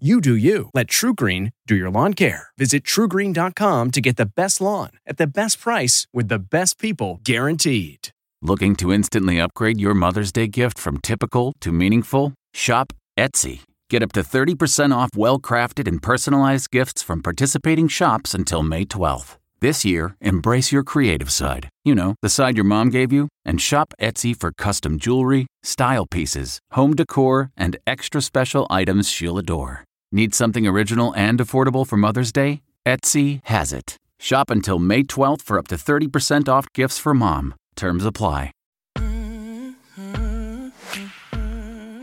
You do you. Let TruGreen do your lawn care. Visit trugreen.com to get the best lawn at the best price with the best people guaranteed. Looking to instantly upgrade your Mother's Day gift from typical to meaningful? Shop Etsy. Get up to 30% off well crafted and personalized gifts from participating shops until May 12th. This year, embrace your creative side. You know, the side your mom gave you. And shop Etsy for custom jewelry, style pieces, home decor, and extra special items she'll adore. Need something original and affordable for Mother's Day? Etsy has it. Shop until May 12th for up to 30% off gifts for mom. Terms apply.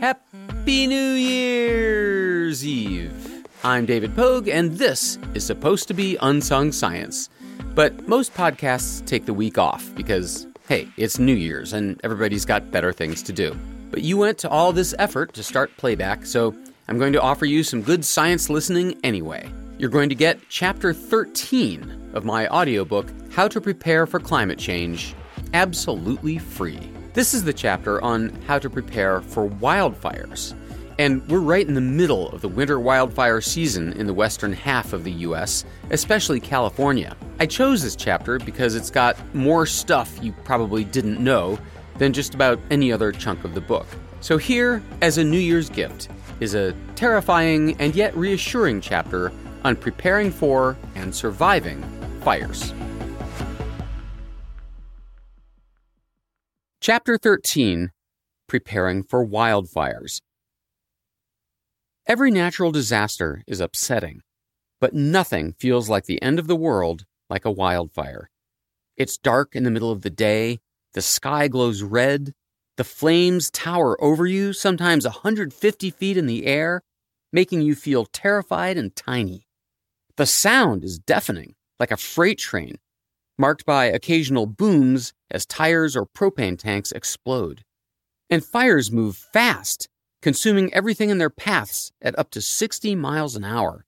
Happy New Year's Eve! I'm David Pogue, and this is supposed to be Unsung Science. But most podcasts take the week off because, hey, it's New Year's and everybody's got better things to do. But you went to all this effort to start playback, so I'm going to offer you some good science listening anyway. You're going to get chapter 13 of my audiobook, How to Prepare for Climate Change, absolutely free. This is the chapter on how to prepare for wildfires. And we're right in the middle of the winter wildfire season in the western half of the US, especially California. I chose this chapter because it's got more stuff you probably didn't know than just about any other chunk of the book. So, here, as a New Year's gift, is a terrifying and yet reassuring chapter on preparing for and surviving fires. Chapter 13 Preparing for Wildfires. Every natural disaster is upsetting, but nothing feels like the end of the world like a wildfire. It's dark in the middle of the day, the sky glows red, the flames tower over you, sometimes a 150 feet in the air, making you feel terrified and tiny. The sound is deafening, like a freight train, marked by occasional booms as tires or propane tanks explode. And fires move fast, consuming everything in their paths at up to 60 miles an hour.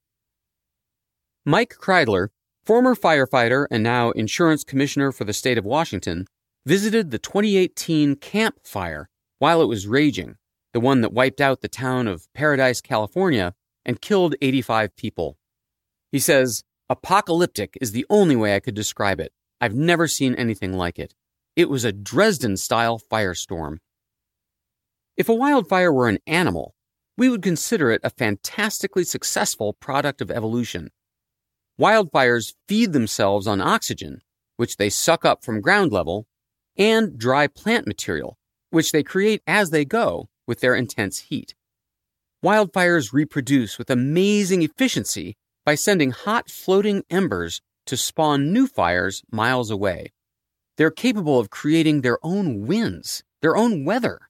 Mike Kreidler, former firefighter and now insurance commissioner for the state of Washington, visited the 2018 Camp Fire while it was raging, the one that wiped out the town of Paradise, California, and killed 85 people. He says, Apocalyptic is the only way I could describe it. I've never seen anything like it. It was a Dresden style firestorm. If a wildfire were an animal, we would consider it a fantastically successful product of evolution. Wildfires feed themselves on oxygen, which they suck up from ground level, and dry plant material, which they create as they go with their intense heat. Wildfires reproduce with amazing efficiency by sending hot floating embers to spawn new fires miles away. They're capable of creating their own winds, their own weather.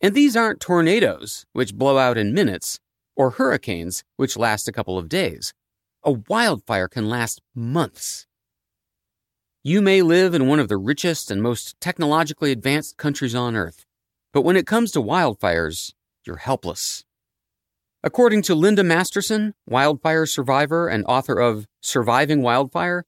And these aren't tornadoes, which blow out in minutes, or hurricanes, which last a couple of days. A wildfire can last months. You may live in one of the richest and most technologically advanced countries on Earth, but when it comes to wildfires, you're helpless. According to Linda Masterson, wildfire survivor and author of Surviving Wildfire,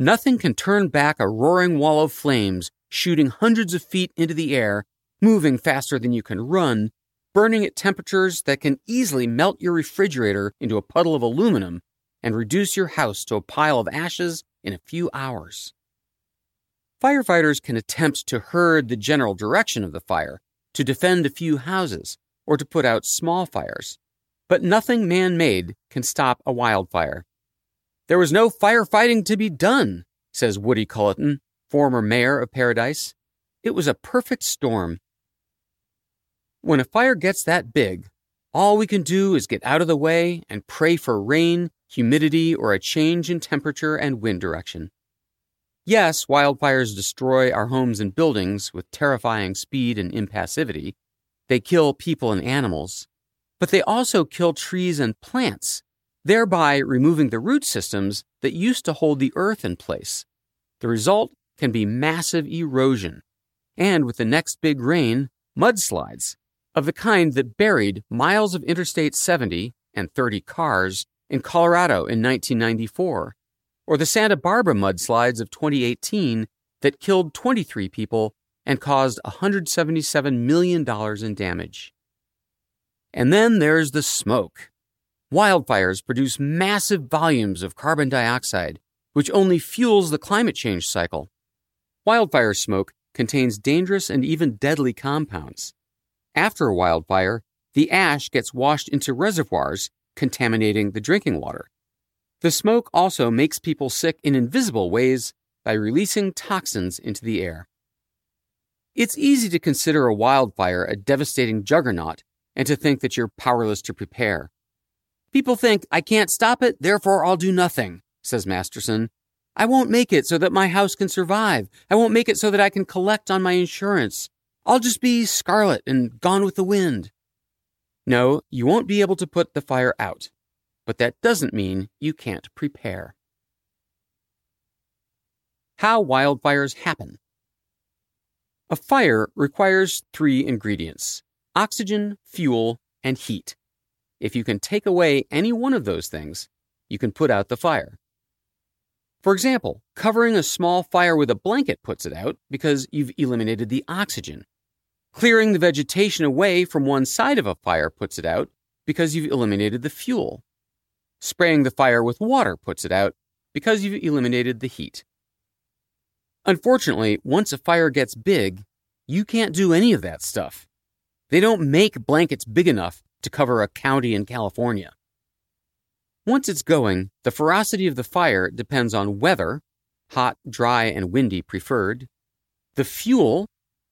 nothing can turn back a roaring wall of flames shooting hundreds of feet into the air moving faster than you can run, burning at temperatures that can easily melt your refrigerator into a puddle of aluminum and reduce your house to a pile of ashes in a few hours. Firefighters can attempt to herd the general direction of the fire, to defend a few houses, or to put out small fires. But nothing man made can stop a wildfire. There was no firefighting to be done, says Woody Culleton, former mayor of Paradise. It was a perfect storm. When a fire gets that big, all we can do is get out of the way and pray for rain, humidity, or a change in temperature and wind direction. Yes, wildfires destroy our homes and buildings with terrifying speed and impassivity. They kill people and animals, but they also kill trees and plants, thereby removing the root systems that used to hold the earth in place. The result can be massive erosion, and with the next big rain, mudslides of the kind that buried miles of Interstate 70 and 30 cars in Colorado in 1994, or the Santa Barbara mudslides of 2018 that killed 23 people and caused $177 million in damage. And then there's the smoke. Wildfires produce massive volumes of carbon dioxide, which only fuels the climate change cycle. Wildfire smoke contains dangerous and even deadly compounds. After a wildfire, the ash gets washed into reservoirs, contaminating the drinking water. The smoke also makes people sick in invisible ways by releasing toxins into the air. It's easy to consider a wildfire a devastating juggernaut and to think that you're powerless to prepare. People think, I can't stop it, therefore I'll do nothing, says Masterson. I won't make it so that my house can survive. I won't make it so that I can collect on my insurance. I'll just be scarlet and gone with the wind. No, you won't be able to put the fire out, but that doesn't mean you can't prepare. How wildfires happen. A fire requires three ingredients oxygen, fuel, and heat. If you can take away any one of those things, you can put out the fire. For example, covering a small fire with a blanket puts it out because you've eliminated the oxygen. Clearing the vegetation away from one side of a fire puts it out because you've eliminated the fuel. Spraying the fire with water puts it out because you've eliminated the heat. Unfortunately, once a fire gets big, you can't do any of that stuff. They don't make blankets big enough to cover a county in California. Once it's going, the ferocity of the fire depends on weather, hot, dry, and windy preferred, the fuel,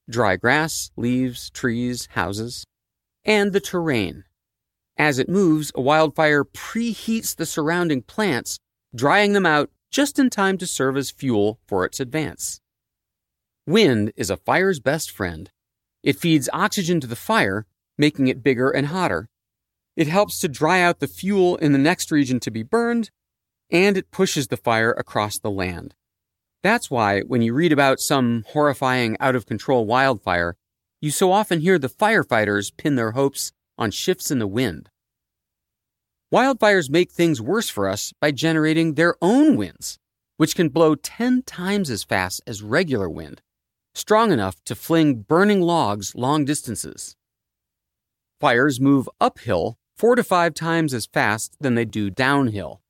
dry grass, leaves, trees, houses, and the terrain. As it moves, a wildfire preheats the surrounding plants, drying them out just in time to serve as fuel for its advance. Wind is a fire's best friend. It feeds oxygen to the fire, making it bigger and hotter. It helps to dry out the fuel in the next region to be burned, and it pushes the fire across the land. That's why, when you read about some horrifying, out of control wildfire, you so often hear the firefighters pin their hopes on shifts in the wind. Wildfires make things worse for us by generating their own winds, which can blow 10 times as fast as regular wind, strong enough to fling burning logs long distances. Fires move uphill four to five times as fast than they do downhill.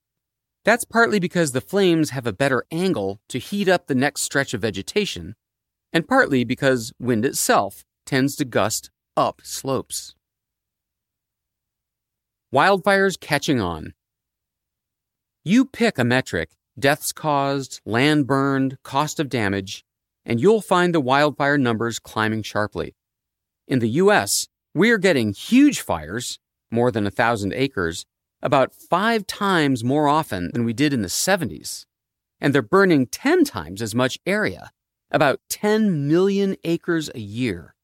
That's partly because the flames have a better angle to heat up the next stretch of vegetation, and partly because wind itself tends to gust up slopes. Wildfires catching on. You pick a metric deaths caused, land burned, cost of damage and you'll find the wildfire numbers climbing sharply. In the US, we're getting huge fires, more than a thousand acres, about five times more often than we did in the 70s. And they're burning 10 times as much area, about 10 million acres a year.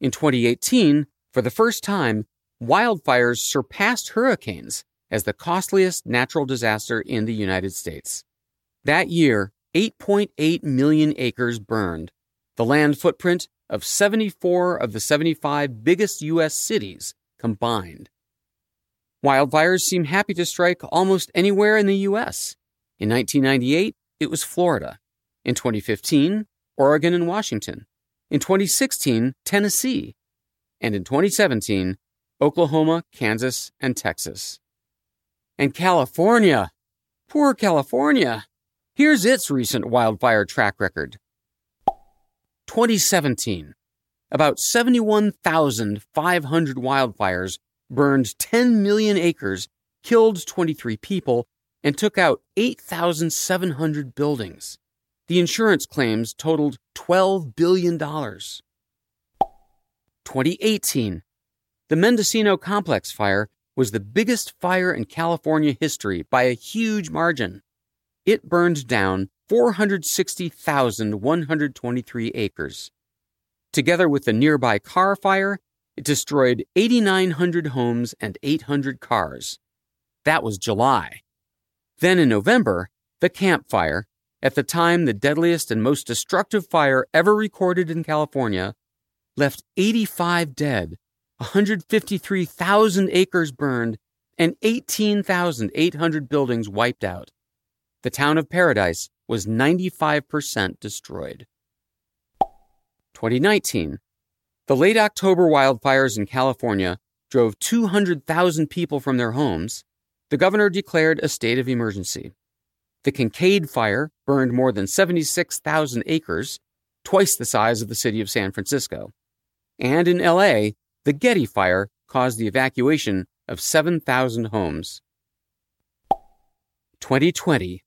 In 2018, for the first time, wildfires surpassed hurricanes as the costliest natural disaster in the United States. That year, 8.8 million acres burned, the land footprint of 74 of the 75 biggest U.S. cities combined. Wildfires seem happy to strike almost anywhere in the U.S. In 1998, it was Florida. In 2015, Oregon and Washington. In 2016, Tennessee. And in 2017, Oklahoma, Kansas, and Texas. And California! Poor California! Here's its recent wildfire track record 2017. About 71,500 wildfires burned 10 million acres, killed 23 people, and took out 8,700 buildings. The insurance claims totaled $12 billion. 2018. The Mendocino Complex fire was the biggest fire in California history by a huge margin. It burned down 460,123 acres. Together with the nearby Carr fire, it destroyed 8,900 homes and 800 cars. That was July. Then in November, the Camp Fire, at the time the deadliest and most destructive fire ever recorded in California, left 85 dead, 153,000 acres burned, and 18,800 buildings wiped out. The town of Paradise was 95% destroyed. 2019. The late October wildfires in California drove 200,000 people from their homes. The governor declared a state of emergency. The Kincade Fire burned more than 76,000 acres, twice the size of the city of San Francisco. And in LA, the Getty Fire caused the evacuation of 7,000 homes. 2020.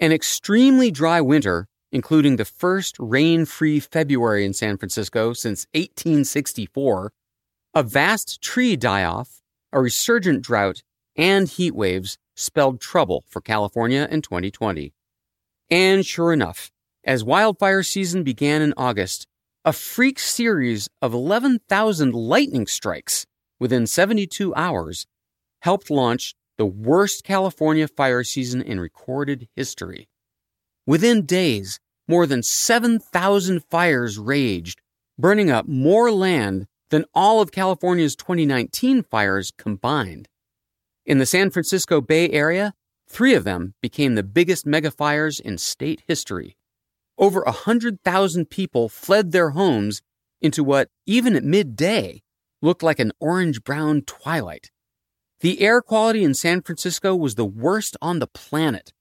An extremely dry winter, including the first rain free February in San Francisco since 1864, a vast tree die off, a resurgent drought, and heat waves spelled trouble for California in 2020. And sure enough, as wildfire season began in August, a freak series of 11,000 lightning strikes within 72 hours helped launch the worst California fire season in recorded history. Within days, more than 7,000 fires raged, burning up more land than all of California's 2019 fires combined. In the San Francisco Bay Area, three of them became the biggest megafires in state history. Over 100,000 people fled their homes into what, even at midday, looked like an orange brown twilight. The air quality in San Francisco was the worst on the planet,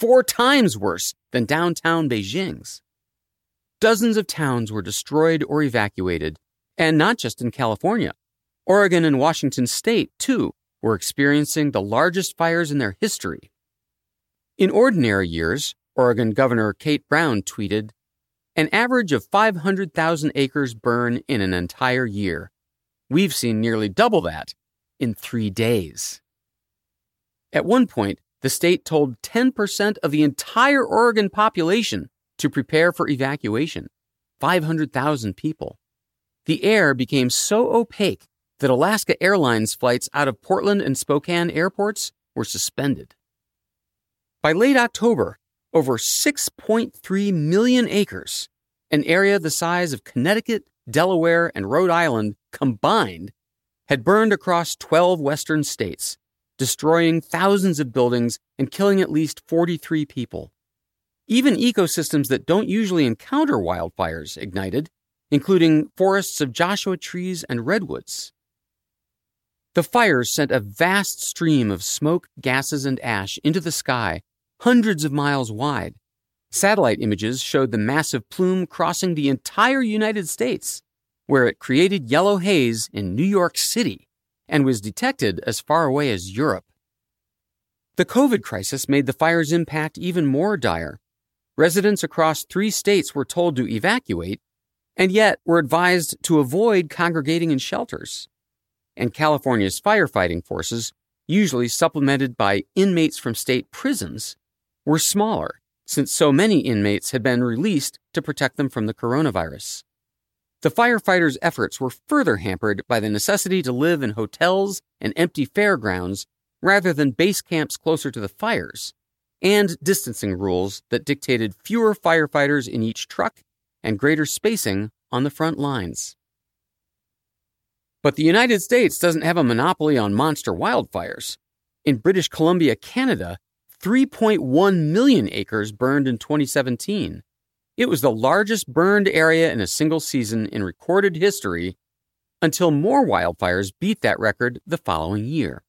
four times worse than downtown Beijing's. Dozens of towns were destroyed or evacuated, and not just in California. Oregon and Washington state, too, were experiencing the largest fires in their history. In ordinary years, Oregon Governor Kate Brown tweeted, an average of 500,000 acres burn in an entire year. We've seen nearly double that in three days. At one point, the state told 10% of the entire Oregon population to prepare for evacuation 500,000 people. The air became so opaque that Alaska Airlines flights out of Portland and Spokane airports were suspended. By late October, over 6.3 million acres, an area the size of Connecticut, Delaware, and Rhode Island combined, had burned across 12 western states, destroying thousands of buildings and killing at least 43 people. Even ecosystems that don't usually encounter wildfires ignited, including forests of Joshua trees and redwoods. The fires sent a vast stream of smoke, gases, and ash into the sky, hundreds of miles wide. Satellite images showed the massive plume crossing the entire United States where it created yellow haze in New York City and was detected as far away as Europe. The COVID crisis made the fire's impact even more dire. Residents across three states were told to evacuate, and yet were advised to avoid congregating in shelters. And California's firefighting forces, usually supplemented by inmates from state prisons, were smaller since so many inmates had been released to protect them from the coronavirus. The firefighters' efforts were further hampered by the necessity to live in hotels and empty fairgrounds rather than base camps closer to the fires, and distancing rules that dictated fewer firefighters in each truck and greater spacing on the front lines. But the United States doesn't have a monopoly on monster wildfires. In British Columbia, Canada, 3.1 million acres burned in 2017, it was the largest burned area in a single season in recorded history until more wildfires beat that record the following year.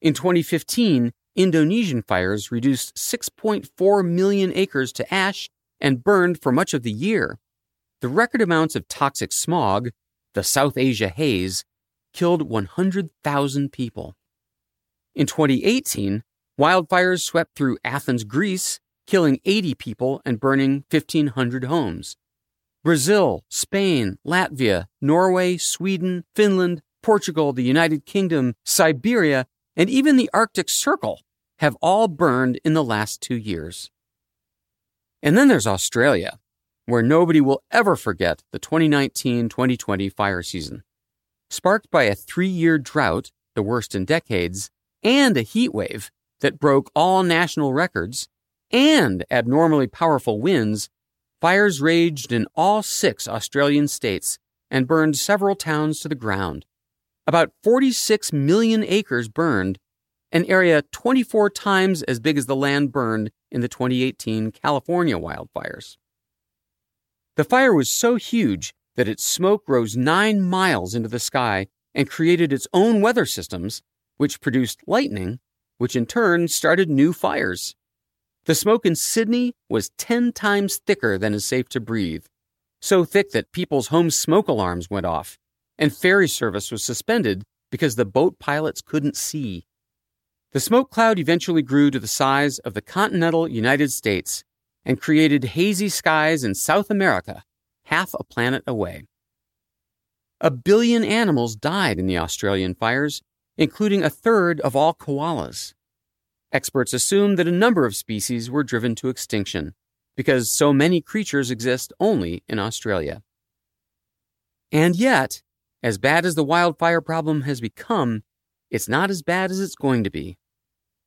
In 2015, Indonesian fires reduced 6.4 million acres to ash and burned for much of the year. The record amounts of toxic smog, the South Asia haze, killed 100,000 people. In 2018, wildfires swept through Athens, Greece, killing 80 people and burning 1,500 homes. Brazil, Spain, Latvia, Norway, Sweden, Finland, Portugal, the United Kingdom, Siberia, and even the Arctic Circle have all burned in the last two years. And then there's Australia, where nobody will ever forget the 2019 2020 fire season. Sparked by a three year drought, the worst in decades, and a heat wave that broke all national records, and abnormally powerful winds, fires raged in all six Australian states and burned several towns to the ground. About 46 million acres burned, an area 24 times as big as the land burned in the 2018 California wildfires. The fire was so huge that its smoke rose nine miles into the sky and created its own weather systems, which produced lightning, which in turn started new fires. The smoke in Sydney was 10 times thicker than is safe to breathe, so thick that people's home smoke alarms went off, and ferry service was suspended because the boat pilots couldn't see. The smoke cloud eventually grew to the size of the continental United States and created hazy skies in South America, half a planet away. A billion animals died in the Australian fires, including a third of all koalas. Experts assume that a number of species were driven to extinction because so many creatures exist only in Australia. And yet, as bad as the wildfire problem has become, it's not as bad as it's going to be.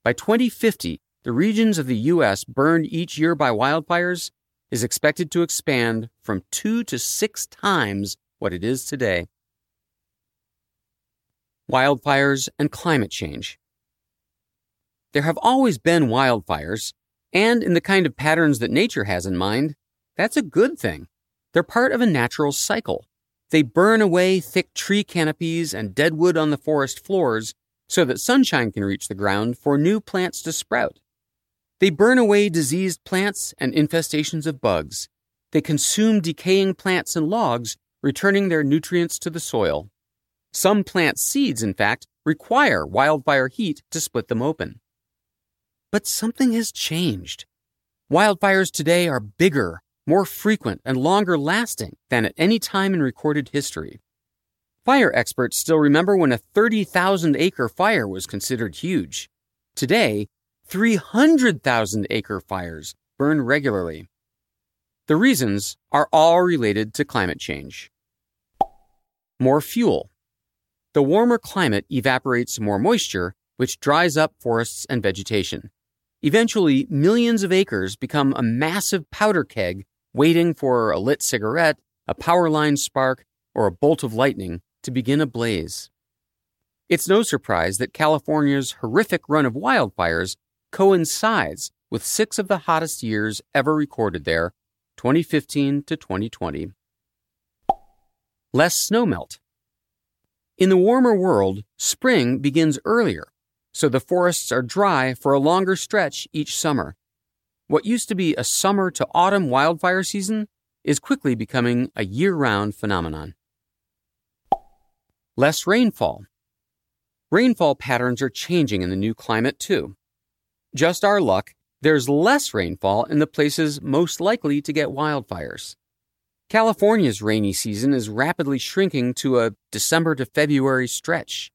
By 2050, the regions of the U.S. burned each year by wildfires is expected to expand from two to six times what it is today. Wildfires and climate change. There have always been wildfires, and in the kind of patterns that nature has in mind, that's a good thing. They're part of a natural cycle. They burn away thick tree canopies and dead wood on the forest floors so that sunshine can reach the ground for new plants to sprout. They burn away diseased plants and infestations of bugs. They consume decaying plants and logs, returning their nutrients to the soil. Some plant seeds, in fact, require wildfire heat to split them open. But something has changed. Wildfires today are bigger, more frequent, and longer lasting than at any time in recorded history. Fire experts still remember when a 30,000 acre fire was considered huge. Today, 300,000 acre fires burn regularly. The reasons are all related to climate change. More fuel. The warmer climate evaporates more moisture, which dries up forests and vegetation. Eventually, millions of acres become a massive powder keg waiting for a lit cigarette, a power line spark, or a bolt of lightning to begin a blaze. It's no surprise that California's horrific run of wildfires coincides with six of the hottest years ever recorded there, 2015 to 2020. Less snowmelt. In the warmer world, spring begins earlier, so the forests are dry for a longer stretch each summer. What used to be a summer to autumn wildfire season is quickly becoming a year round phenomenon. Less rainfall. Rainfall patterns are changing in the new climate, too. Just our luck, there's less rainfall in the places most likely to get wildfires. California's rainy season is rapidly shrinking to a December to February stretch.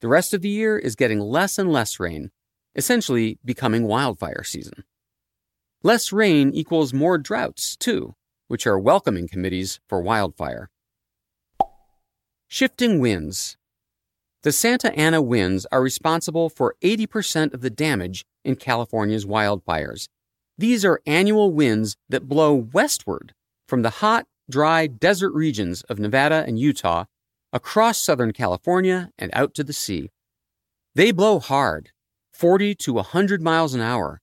The rest of the year is getting less and less rain, essentially becoming wildfire season. Less rain equals more droughts, too, which are welcoming committees for wildfire. Shifting winds. The Santa Ana winds are responsible for 80% of the damage in California's wildfires. These are annual winds that blow westward from the hot, dry desert regions of Nevada and Utah across Southern California and out to the sea. They blow hard, 40 to 100 miles an hour,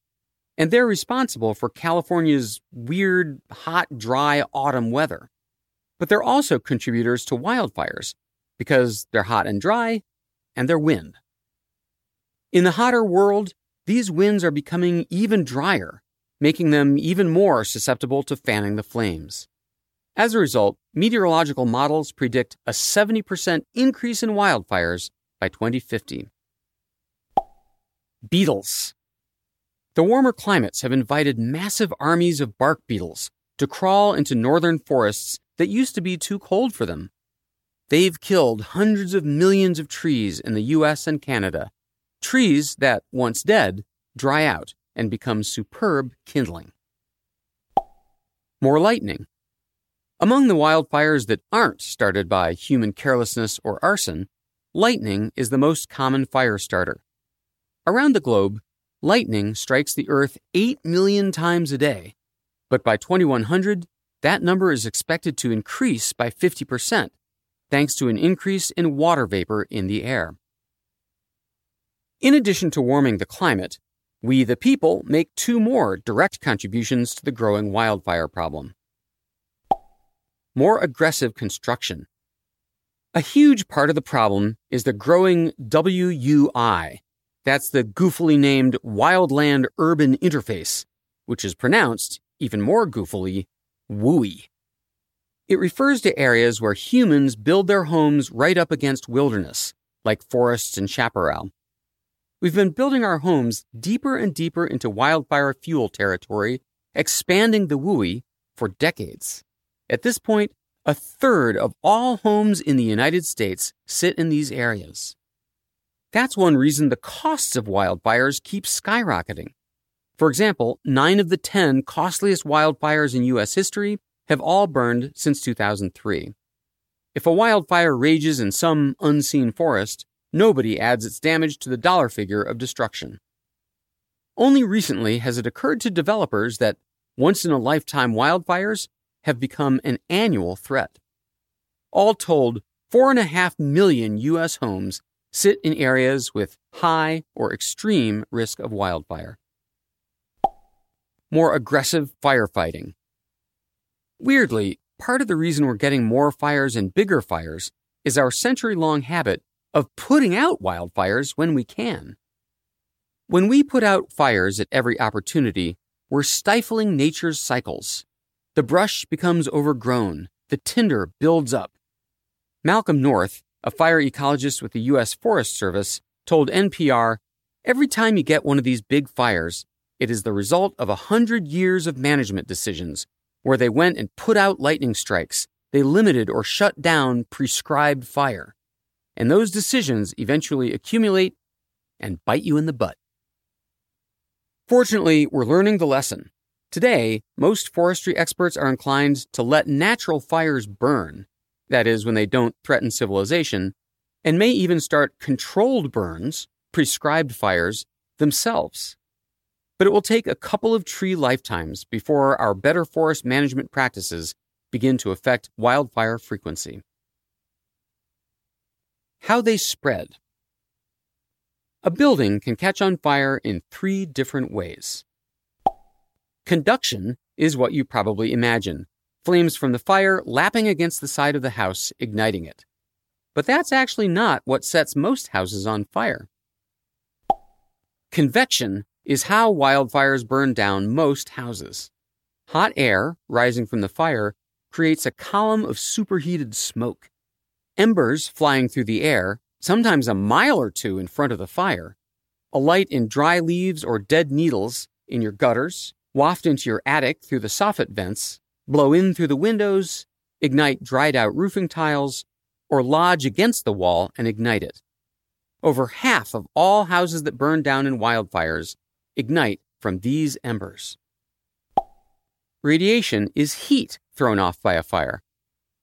and they're responsible for California's weird, hot, dry autumn weather but they're also contributors to wildfires because they're hot and dry and they're wind. In the hotter world, these winds are becoming even drier, making them even more susceptible to fanning the flames. As a result, meteorological models predict a 70% increase in wildfires by 2050. Beetles. The warmer climates have invited massive armies of bark beetles to crawl into northern forests that used to be too cold for them. They've killed hundreds of millions of trees in the US and Canada, trees that, once dead, dry out and become superb kindling. more lightning. Among the wildfires that aren't started by human carelessness or arson, lightning is the most common fire starter. Around the globe, lightning strikes the Earth 8 million times a day, but by 2100, that number is expected to increase by 50%, thanks to an increase in water vapor in the air. In addition to warming the climate, we, the people, make two more direct contributions to the growing wildfire problem. More aggressive construction. A huge part of the problem is the growing WUI. That's the goofily named Wildland Urban Interface, which is pronounced, even more goofily, WUI. It refers to areas where humans build their homes right up against wilderness, like forests and chaparral. We've been building our homes deeper and deeper into wildfire fuel territory, expanding the WUI for decades. At this point, a third of all homes in the United States sit in these areas. That's one reason the costs of wildfires keep skyrocketing. For example, nine of the 10 costliest wildfires in U.S. history have all burned since 2003. If a wildfire rages in some unseen forest, nobody adds its damage to the dollar figure of destruction. Only recently has it occurred to developers that once in a lifetime wildfires have become an annual threat. All told, 4.5 million U.S. homes sit in areas with high or extreme risk of wildfire. More aggressive firefighting. Weirdly, part of the reason we're getting more fires and bigger fires is our century long habit of putting out wildfires when we can. When we put out fires at every opportunity, we're stifling nature's cycles. The brush becomes overgrown, the tinder builds up. Malcolm North, a fire ecologist with the U.S. Forest Service, told NPR Every time you get one of these big fires, it is the result of a hundred years of management decisions where they went and put out lightning strikes. They limited or shut down prescribed fire and those decisions eventually accumulate and bite you in the butt. Fortunately, we're learning the lesson. Today, most forestry experts are inclined to let natural fires burn, that is, when they don't threaten civilization, and may even start controlled burns, prescribed fires, themselves. But it will take a couple of tree lifetimes before our better forest management practices begin to affect wildfire frequency. How they spread. A building can catch on fire in three different ways. Conduction is what you probably imagine flames from the fire lapping against the side of the house, igniting it. But that's actually not what sets most houses on fire. Convection is how wildfires burn down most houses. Hot air rising from the fire creates a column of superheated smoke embers flying through the air, sometimes a mile or two in front of the fire, alight in dry leaves or dead needles in your gutters, waft into your attic through the soffit vents, blow in through the windows, ignite dried out roofing tiles, or lodge against the wall and ignite it. Over half of all houses that burn down in wildfires ignite from these embers. Radiation is heat thrown off by a fire.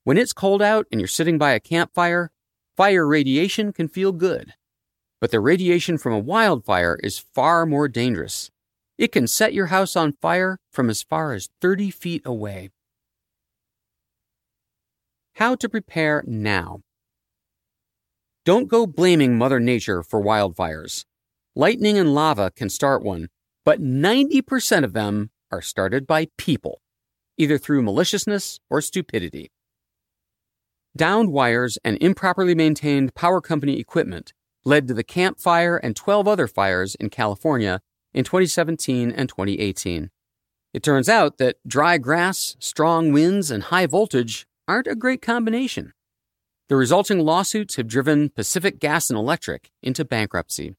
When it's cold out and you're sitting by a campfire, fire radiation can feel good. But the radiation from a wildfire is far more dangerous. It can set your house on fire from as far as 30 feet away. How to prepare now. Don't go blaming Mother Nature for wildfires. Lightning and lava can start one, but 90% of them are started by people, either through maliciousness or stupidity. Downed wires and improperly maintained power company equipment led to the Camp Fire and 12 other fires in California in 2017 and 2018. It turns out that dry grass, strong winds, and high voltage aren't a great combination. The resulting lawsuits have driven Pacific Gas and Electric into bankruptcy.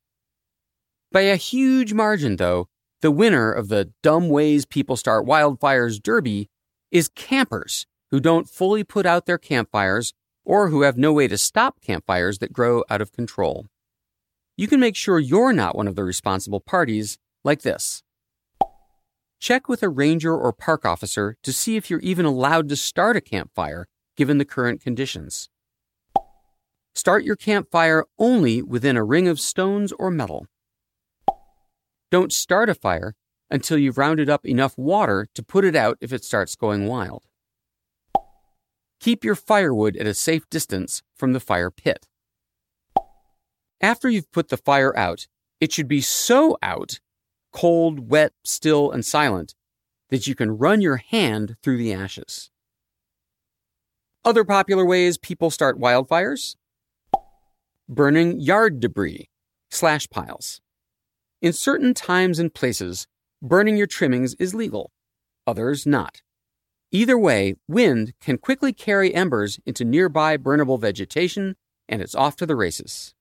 By a huge margin, though, the winner of the Dumb Ways People Start Wildfires Derby is campers who don't fully put out their campfires or who have no way to stop campfires that grow out of control. You can make sure you're not one of the responsible parties like this. check with a ranger or park officer to see if you're even allowed to start a campfire given the current conditions. Start your campfire only within a ring of stones or metal. Don't start a fire until you've rounded up enough water to put it out if it starts going wild. Keep your firewood at a safe distance from the fire pit. After you've put the fire out, it should be so out, cold, wet, still, and silent, that you can run your hand through the ashes. Other popular ways people start wildfires burning yard debris, slash piles. In certain times and places, burning your trimmings is legal, others not. Either way, wind can quickly carry embers into nearby burnable vegetation, and it's off to the races.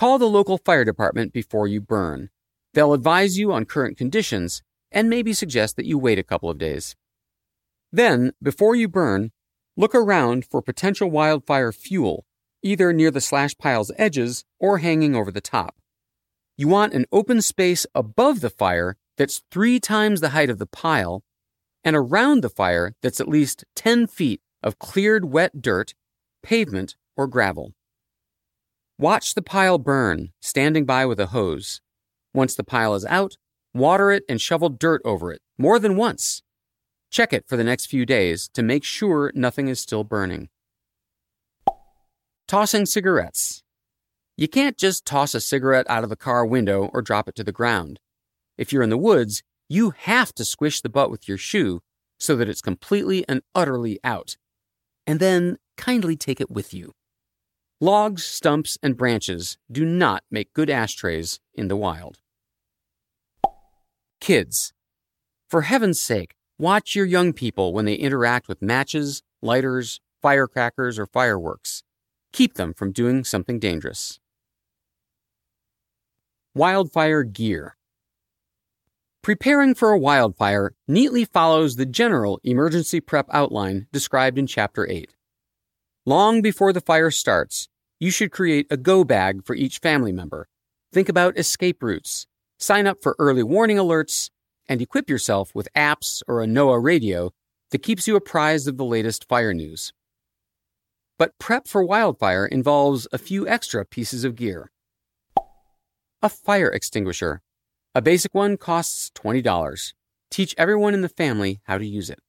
Call the local fire department before you burn. They'll advise you on current conditions and maybe suggest that you wait a couple of days. Then, before you burn, look around for potential wildfire fuel, either near the slash pile's edges or hanging over the top. You want an open space above the fire that's three times the height of the pile, and around the fire that's at least 10 feet of cleared wet dirt, pavement, or gravel. Watch the pile burn, standing by with a hose. Once the pile is out, water it and shovel dirt over it, more than once. Check it for the next few days to make sure nothing is still burning. Tossing cigarettes. You can't just toss a cigarette out of the car window or drop it to the ground. If you're in the woods, you have to squish the butt with your shoe so that it's completely and utterly out. And then kindly take it with you. Logs, stumps, and branches do not make good ashtrays in the wild. Kids. For heaven's sake, watch your young people when they interact with matches, lighters, firecrackers, or fireworks. Keep them from doing something dangerous. Wildfire gear. Preparing for a wildfire neatly follows the general emergency prep outline described in Chapter 8. Long before the fire starts, you should create a go bag for each family member. Think about escape routes, sign up for early warning alerts, and equip yourself with apps or a NOAA radio that keeps you apprised of the latest fire news. But prep for wildfire involves a few extra pieces of gear. A fire extinguisher. A basic one costs $20. Teach everyone in the family how to use it.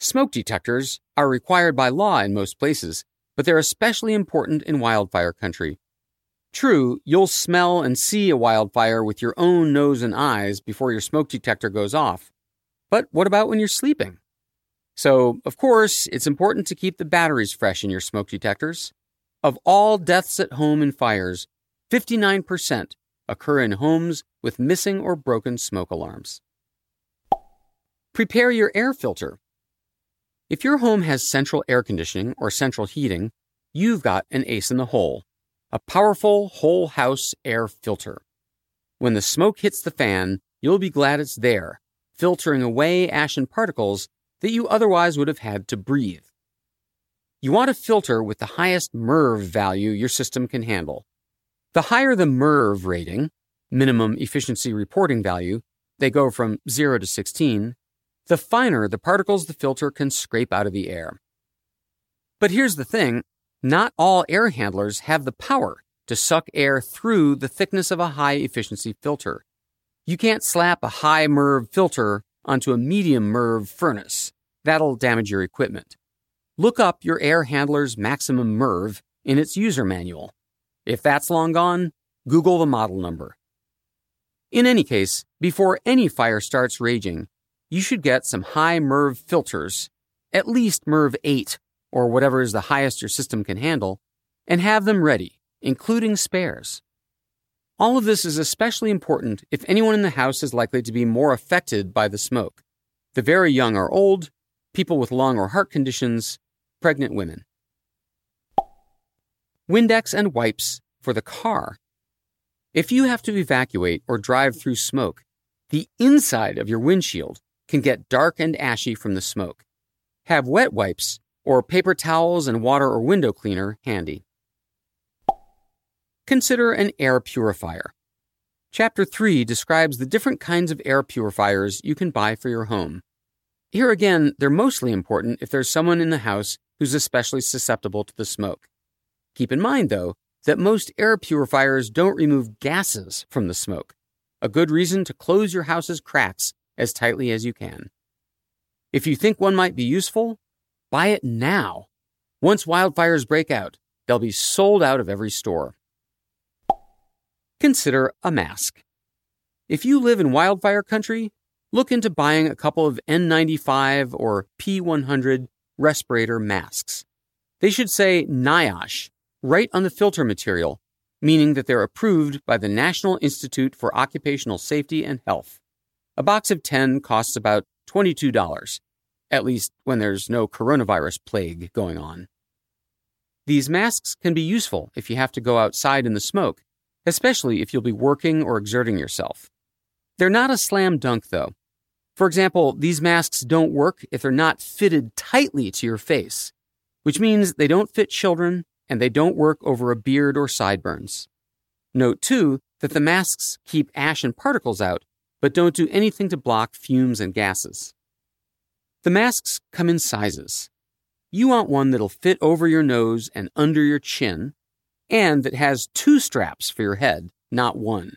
Smoke detectors are required by law in most places, but they're especially important in wildfire country. True, you'll smell and see a wildfire with your own nose and eyes before your smoke detector goes off. But what about when you're sleeping? So, of course, it's important to keep the batteries fresh in your smoke detectors. Of all deaths at home in fires, 59% occur in homes with missing or broken smoke alarms. Prepare your air filter. If your home has central air conditioning or central heating, you've got an ace in the hole a powerful whole house air filter. When the smoke hits the fan, you'll be glad it's there, filtering away ashen particles that you otherwise would have had to breathe. You want a filter with the highest MERV value your system can handle. The higher the MERV rating, minimum efficiency reporting value, they go from 0 to 16, the finer the particles the filter can scrape out of the air. But here's the thing not all air handlers have the power to suck air through the thickness of a high efficiency filter. You can't slap a high MERV filter onto a medium MERV furnace. That'll damage your equipment. Look up your air handler's maximum MERV in its user manual. If that's long gone, Google the model number. In any case, before any fire starts raging, you should get some high MERV filters, at least MERV 8 or whatever is the highest your system can handle, and have them ready, including spares. All of this is especially important if anyone in the house is likely to be more affected by the smoke. The very young or old, people with lung or heart conditions, pregnant women. Windex and wipes for the car. If you have to evacuate or drive through smoke, the inside of your windshield can get dark and ashy from the smoke. Have wet wipes or paper towels and water or window cleaner handy. Consider an air purifier. Chapter 3 describes the different kinds of air purifiers you can buy for your home. Here again, they're mostly important if there's someone in the house who's especially susceptible to the smoke. Keep in mind, though, that most air purifiers don't remove gases from the smoke, a good reason to close your house's cracks as tightly as you can. If you think one might be useful, buy it now. Once wildfires break out, they'll be sold out of every store. Consider a mask. If you live in wildfire country, look into buying a couple of N95 or P100 respirator masks. They should say NIOSH right on the filter material, meaning that they're approved by the National Institute for Occupational Safety and Health. A box of 10 costs about $22, at least when there's no coronavirus plague going on. These masks can be useful if you have to go outside in the smoke, especially if you'll be working or exerting yourself. They're not a slam dunk, though. For example, these masks don't work if they're not fitted tightly to your face, which means they don't fit children and they don't work over a beard or sideburns. Note, too, that the masks keep ash and particles out, but don't do anything to block fumes and gases. The masks come in sizes. You want one that'll fit over your nose and under your chin, and that has two straps for your head, not one.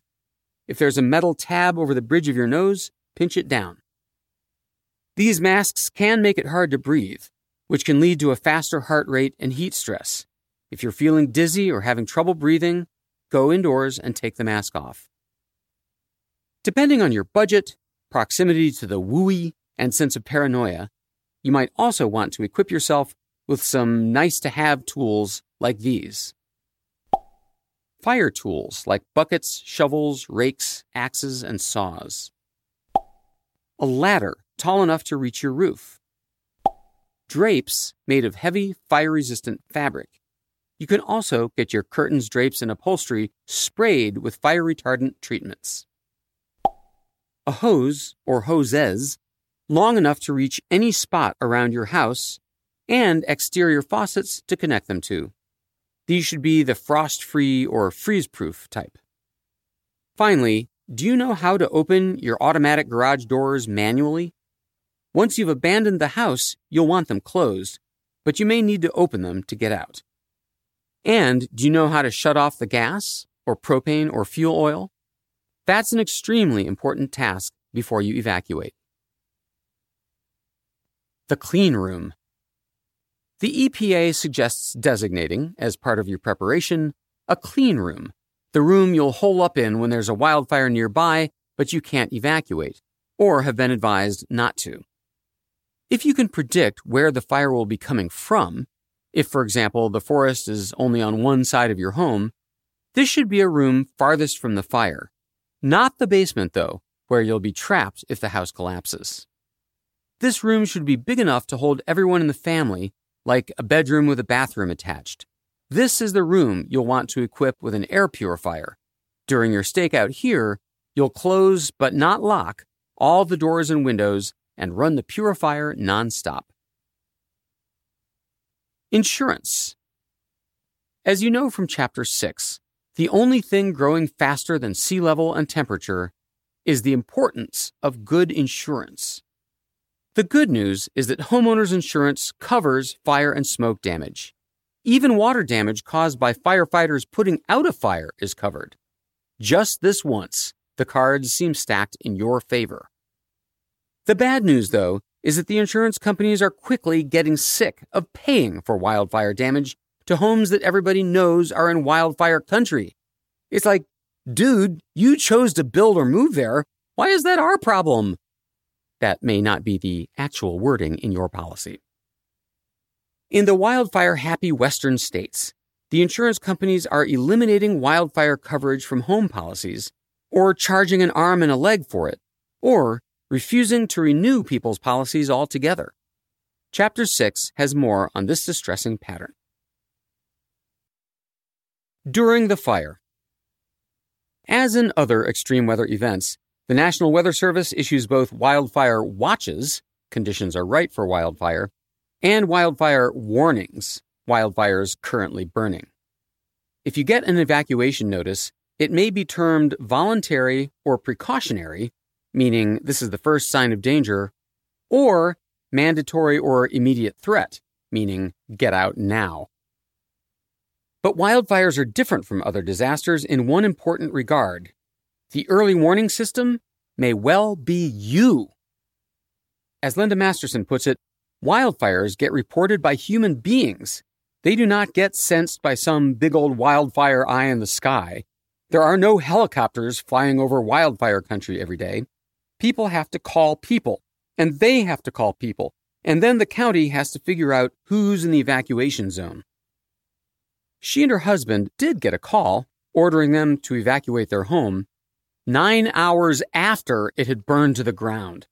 If there's a metal tab over the bridge of your nose, pinch it down. These masks can make it hard to breathe, which can lead to a faster heart rate and heat stress. If you're feeling dizzy or having trouble breathing, go indoors and take the mask off. Depending on your budget, proximity to the WUI, and sense of paranoia, you might also want to equip yourself with some nice to have tools like these. Fire tools like buckets, shovels, rakes, axes, and saws. A ladder tall enough to reach your roof. Drapes made of heavy, fire resistant fabric. You can also get your curtains, drapes, and upholstery sprayed with fire retardant treatments. A hose, or hoses, long enough to reach any spot around your house, and exterior faucets to connect them to. These should be the frost free or freeze proof type. Finally, do you know how to open your automatic garage doors manually? Once you've abandoned the house, you'll want them closed, but you may need to open them to get out. And do you know how to shut off the gas, or propane, or fuel oil? That's an extremely important task before you evacuate. The clean room. The EPA suggests designating, as part of your preparation, a clean room, the room you'll hole up in when there's a wildfire nearby but you can't evacuate, or have been advised not to. If you can predict where the fire will be coming from, if, for example, the forest is only on one side of your home, this should be a room farthest from the fire. Not the basement, though, where you'll be trapped if the house collapses. This room should be big enough to hold everyone in the family like a bedroom with a bathroom attached. This is the room you'll want to equip with an air purifier. During your stakeout here, you'll close but not lock all the doors and windows and run the purifier nonstop. Insurance. As you know from Chapter 6, the only thing growing faster than sea level and temperature is the importance of good insurance. The good news is that homeowners insurance covers fire and smoke damage. Even water damage caused by firefighters putting out a fire is covered. Just this once, the cards seem stacked in your favor. The bad news, though, is that the insurance companies are quickly getting sick of paying for wildfire damage to homes that everybody knows are in wildfire country. It's like, dude, you chose to build or move there. Why is that our problem? That may not be the actual wording in your policy. In the wildfire happy western states, the insurance companies are eliminating wildfire coverage from home policies, or charging an arm and a leg for it, or refusing to renew people's policies altogether. Chapter 6 has more on this distressing pattern. During the fire. As in other extreme weather events, the National Weather Service issues both wildfire watches, conditions are right for wildfire, and wildfire warnings, wildfires currently burning. If you get an evacuation notice, it may be termed voluntary or precautionary, meaning this is the first sign of danger, or mandatory or immediate threat, meaning get out now. But wildfires are different from other disasters in one important regard. The early warning system may well be you. As Linda Masterson puts it, wildfires get reported by human beings. They do not get sensed by some big old wildfire eye in the sky. There are no helicopters flying over wildfire country every day. People have to call people, and they have to call people, and then the county has to figure out who's in the evacuation zone. She and her husband did get a call ordering them to evacuate their home nine hours after it had burned to the ground.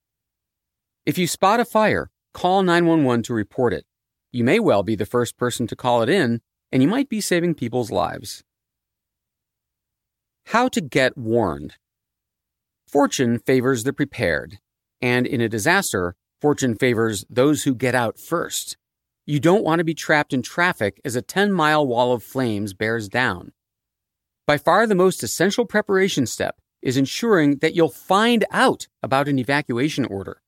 If you spot a fire, call 911 to report it. You may well be the first person to call it in, and you might be saving people's lives. How to get warned. Fortune favors the prepared, and in a disaster, fortune favors those who get out first. You don't want to be trapped in traffic as a 10 mile wall of flames bears down. By far the most essential preparation step is ensuring that you'll find out about an evacuation order.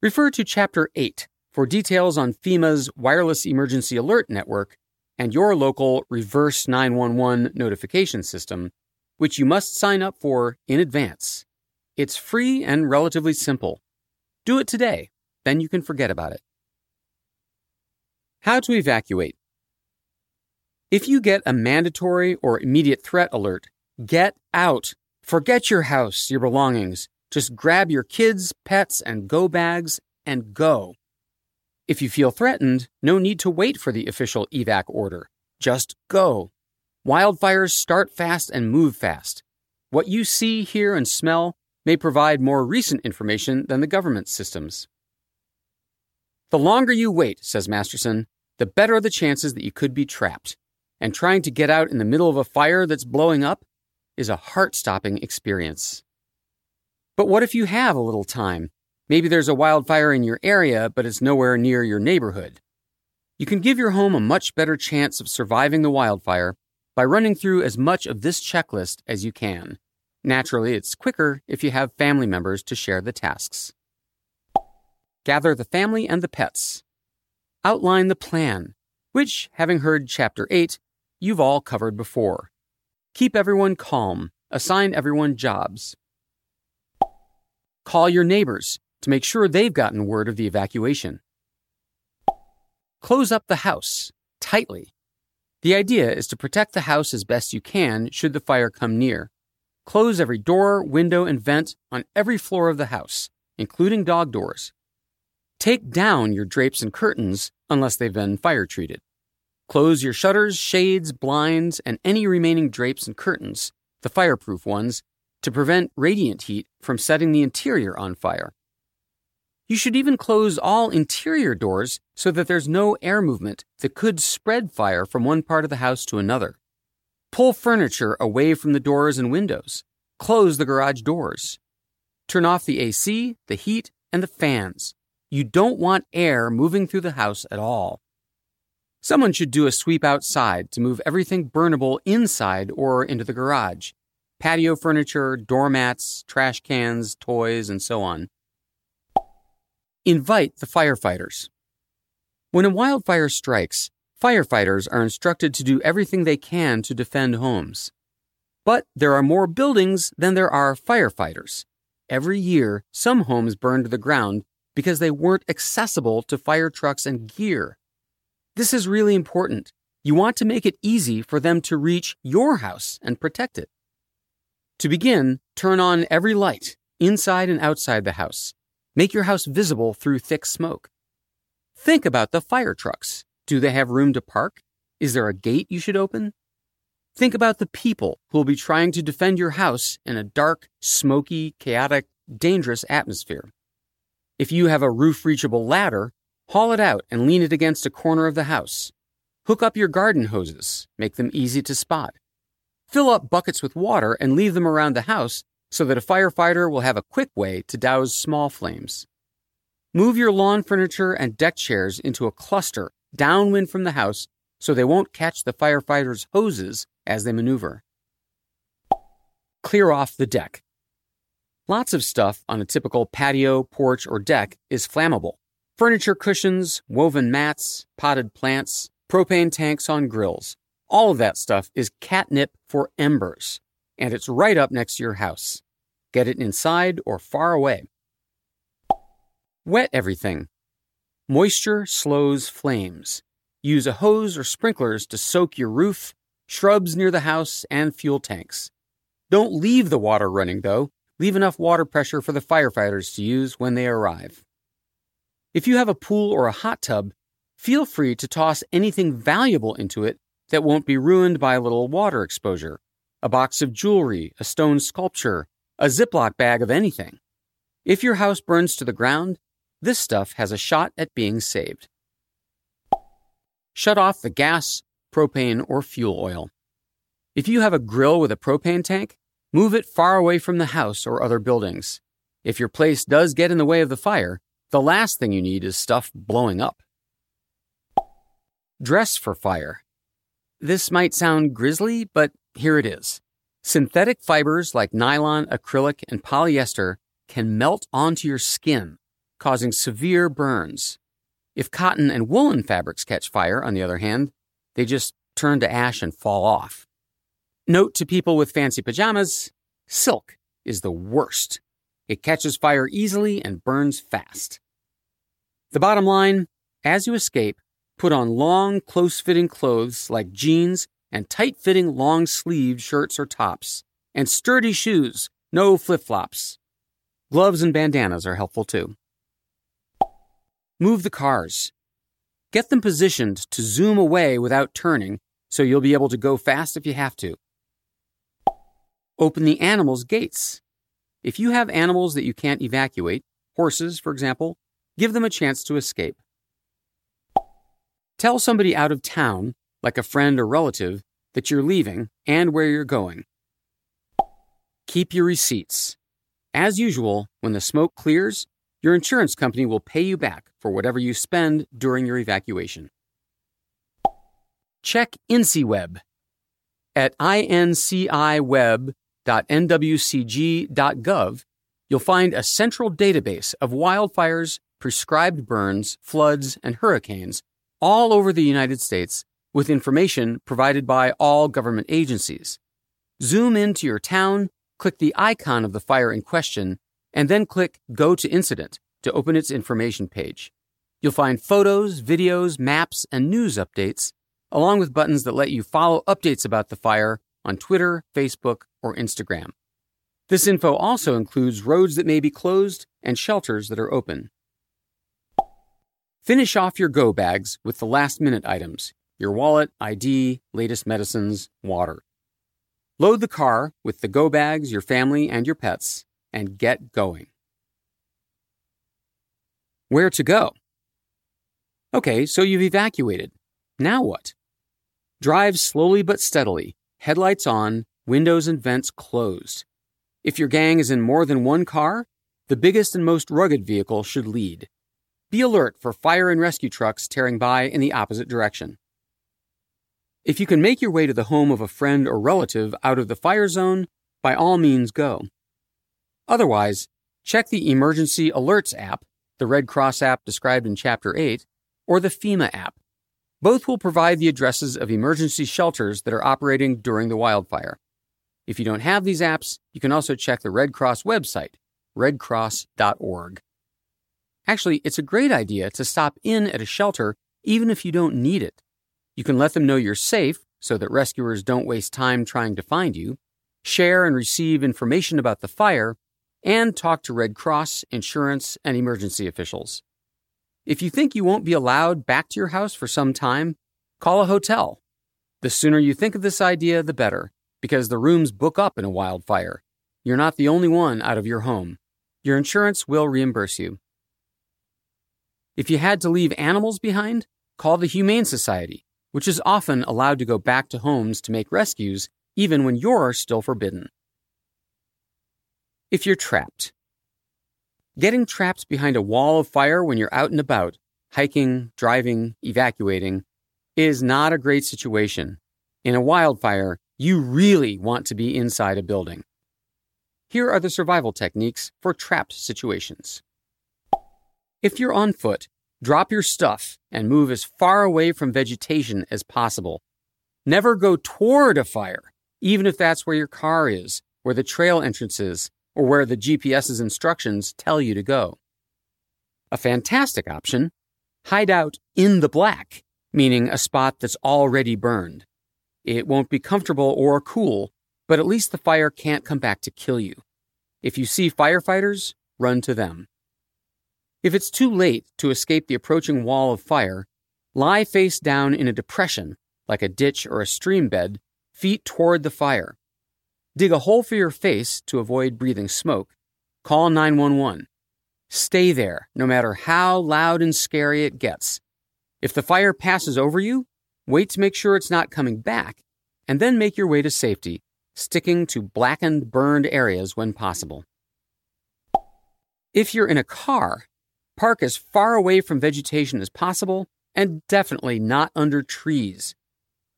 Refer to Chapter 8 for details on FEMA's Wireless Emergency Alert Network and your local Reverse 911 notification system, which you must sign up for in advance. It's free and relatively simple. Do it today, then you can forget about it. How to evacuate. If you get a mandatory or immediate threat alert, get out. Forget your house, your belongings. Just grab your kids, pets, and go bags and go. If you feel threatened, no need to wait for the official evac order. Just go. Wildfires start fast and move fast. What you see, hear, and smell may provide more recent information than the government systems. The longer you wait, says Masterson, the better are the chances that you could be trapped. And trying to get out in the middle of a fire that's blowing up is a heart stopping experience. But what if you have a little time? Maybe there's a wildfire in your area, but it's nowhere near your neighborhood. You can give your home a much better chance of surviving the wildfire by running through as much of this checklist as you can. Naturally, it's quicker if you have family members to share the tasks. Gather the family and the pets. Outline the plan, which, having heard Chapter 8, you've all covered before. Keep everyone calm. Assign everyone jobs. Call your neighbors to make sure they've gotten word of the evacuation. Close up the house tightly. The idea is to protect the house as best you can should the fire come near. Close every door, window, and vent on every floor of the house, including dog doors. Take down your drapes and curtains unless they've been fire treated. Close your shutters, shades, blinds, and any remaining drapes and curtains, the fireproof ones, to prevent radiant heat from setting the interior on fire. You should even close all interior doors so that there's no air movement that could spread fire from one part of the house to another. Pull furniture away from the doors and windows. Close the garage doors. Turn off the AC, the heat, and the fans. You don't want air moving through the house at all. Someone should do a sweep outside to move everything burnable inside or into the garage patio furniture, doormats, trash cans, toys, and so on. Invite the firefighters. When a wildfire strikes, firefighters are instructed to do everything they can to defend homes. But there are more buildings than there are firefighters. Every year, some homes burn to the ground because they weren't accessible to fire trucks and gear. This is really important. You want to make it easy for them to reach your house and protect it. To begin, turn on every light, inside and outside the house. Make your house visible through thick smoke. Think about the fire trucks. Do they have room to park? Is there a gate you should open? Think about the people who will be trying to defend your house in a dark, smoky, chaotic, dangerous atmosphere. If you have a roof reachable ladder, haul it out and lean it against a corner of the house. Hook up your garden hoses, make them easy to spot. Fill up buckets with water and leave them around the house so that a firefighter will have a quick way to douse small flames. Move your lawn furniture and deck chairs into a cluster downwind from the house so they won't catch the firefighters' hoses as they maneuver. clear off the deck. Lots of stuff on a typical patio, porch, or deck is flammable. Furniture cushions, woven mats, potted plants, propane tanks on grills. All of that stuff is catnip for embers, and it's right up next to your house. Get it inside or far away. Wet everything. Moisture slows flames. Use a hose or sprinklers to soak your roof, shrubs near the house, and fuel tanks. Don't leave the water running, though. Leave enough water pressure for the firefighters to use when they arrive. If you have a pool or a hot tub, feel free to toss anything valuable into it that won't be ruined by a little water exposure a box of jewelry, a stone sculpture, a Ziploc bag of anything. If your house burns to the ground, this stuff has a shot at being saved. Shut off the gas, propane, or fuel oil. If you have a grill with a propane tank, move it far away from the house or other buildings. If your place does get in the way of the fire, the last thing you need is stuff blowing up. Dress for fire. This might sound grisly, but here it is. Synthetic fibers like nylon, acrylic, and polyester can melt onto your skin, causing severe burns. If cotton and woolen fabrics catch fire, on the other hand, they just turn to ash and fall off. Note to people with fancy pajamas silk is the worst. It catches fire easily and burns fast. The bottom line as you escape, put on long, close fitting clothes like jeans and tight fitting long sleeved shirts or tops, and sturdy shoes, no flip flops. Gloves and bandanas are helpful too. Move the cars. Get them positioned to zoom away without turning so you'll be able to go fast if you have to. Open the animals' gates. If you have animals that you can't evacuate, horses, for example, give them a chance to escape. Tell somebody out of town, like a friend or relative, that you're leaving and where you're going. Keep your receipts. As usual, when the smoke clears, your insurance company will pay you back for whatever you spend during your evacuation. Check INCIWeb. At inciweb.nwcg.gov, you'll find a central database of wildfires, prescribed burns, floods, and hurricanes all over the United States with information provided by all government agencies. Zoom into your town, click the icon of the fire in question, and then click Go to Incident to open its information page. You'll find photos, videos, maps, and news updates, along with buttons that let you follow updates about the fire on Twitter, Facebook, or Instagram. This info also includes roads that may be closed and shelters that are open. Finish off your go bags with the last minute items your wallet, ID, latest medicines, water. Load the car with the go bags, your family, and your pets, and get going. Where to go? Okay, so you've evacuated. Now what? Drive slowly but steadily, headlights on, windows and vents closed. If your gang is in more than one car, the biggest and most rugged vehicle should lead. Be alert for fire and rescue trucks tearing by in the opposite direction. If you can make your way to the home of a friend or relative out of the fire zone, by all means go. Otherwise, check the Emergency Alerts app, the Red Cross app described in Chapter 8, or the FEMA app. Both will provide the addresses of emergency shelters that are operating during the wildfire. If you don't have these apps, you can also check the Red Cross website, redcross.org. Actually, it's a great idea to stop in at a shelter even if you don't need it. You can let them know you're safe so that rescuers don't waste time trying to find you, share and receive information about the fire, and talk to Red Cross, insurance, and emergency officials. If you think you won't be allowed back to your house for some time, call a hotel. The sooner you think of this idea, the better, because the rooms book up in a wildfire. You're not the only one out of your home. Your insurance will reimburse you. If you had to leave animals behind, call the Humane Society, which is often allowed to go back to homes to make rescues even when you're still forbidden. If you're trapped, getting trapped behind a wall of fire when you're out and about, hiking, driving, evacuating, is not a great situation. In a wildfire, you really want to be inside a building. here are the survival techniques for trapped situations. If you're on foot, drop your stuff and move as far away from vegetation as possible. Never go toward a fire, even if that's where your car is, where the trail entrance is, or where the GPS's instructions tell you to go. A fantastic option hide out in the black, meaning a spot that's already burned. It won't be comfortable or cool, but at least the fire can't come back to kill you. If you see firefighters, run to them. If it's too late to escape the approaching wall of fire, lie face down in a depression, like a ditch or a stream bed, feet toward the fire. Dig a hole for your face to avoid breathing smoke. Call 911. Stay there, no matter how loud and scary it gets. If the fire passes over you, wait to make sure it's not coming back, and then make your way to safety, sticking to blackened, burned areas when possible. If you're in a car, park as far away from vegetation as possible, and definitely not under trees.